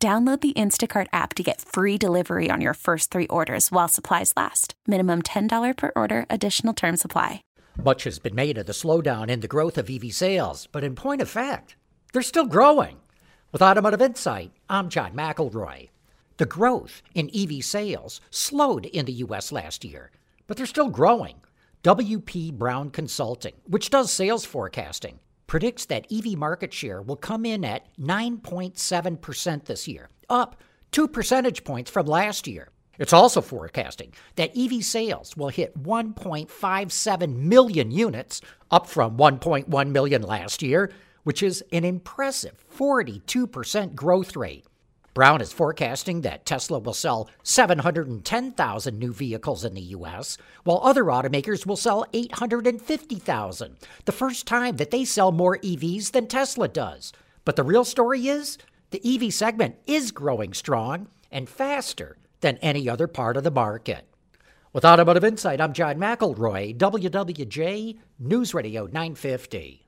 Download the Instacart app to get free delivery on your first three orders while supplies last. Minimum $10 per order, additional term supply. Much has been made of the slowdown in the growth of EV sales, but in point of fact, they're still growing. With Automotive Insight, I'm John McElroy. The growth in EV sales slowed in the U.S. last year, but they're still growing. WP Brown Consulting, which does sales forecasting, predicts that EV market share will come in at 9.7% this year, up 2 percentage points from last year. It's also forecasting that EV sales will hit 1.57 million units, up from 1.1 million last year, which is an impressive 42% growth rate. Brown is forecasting that Tesla will sell 710,000 new vehicles in the U.S., while other automakers will sell 850,000, the first time that they sell more EVs than Tesla does. But the real story is the EV segment is growing strong and faster than any other part of the market. With Automotive Insight, I'm John McElroy, WWJ News Radio 950.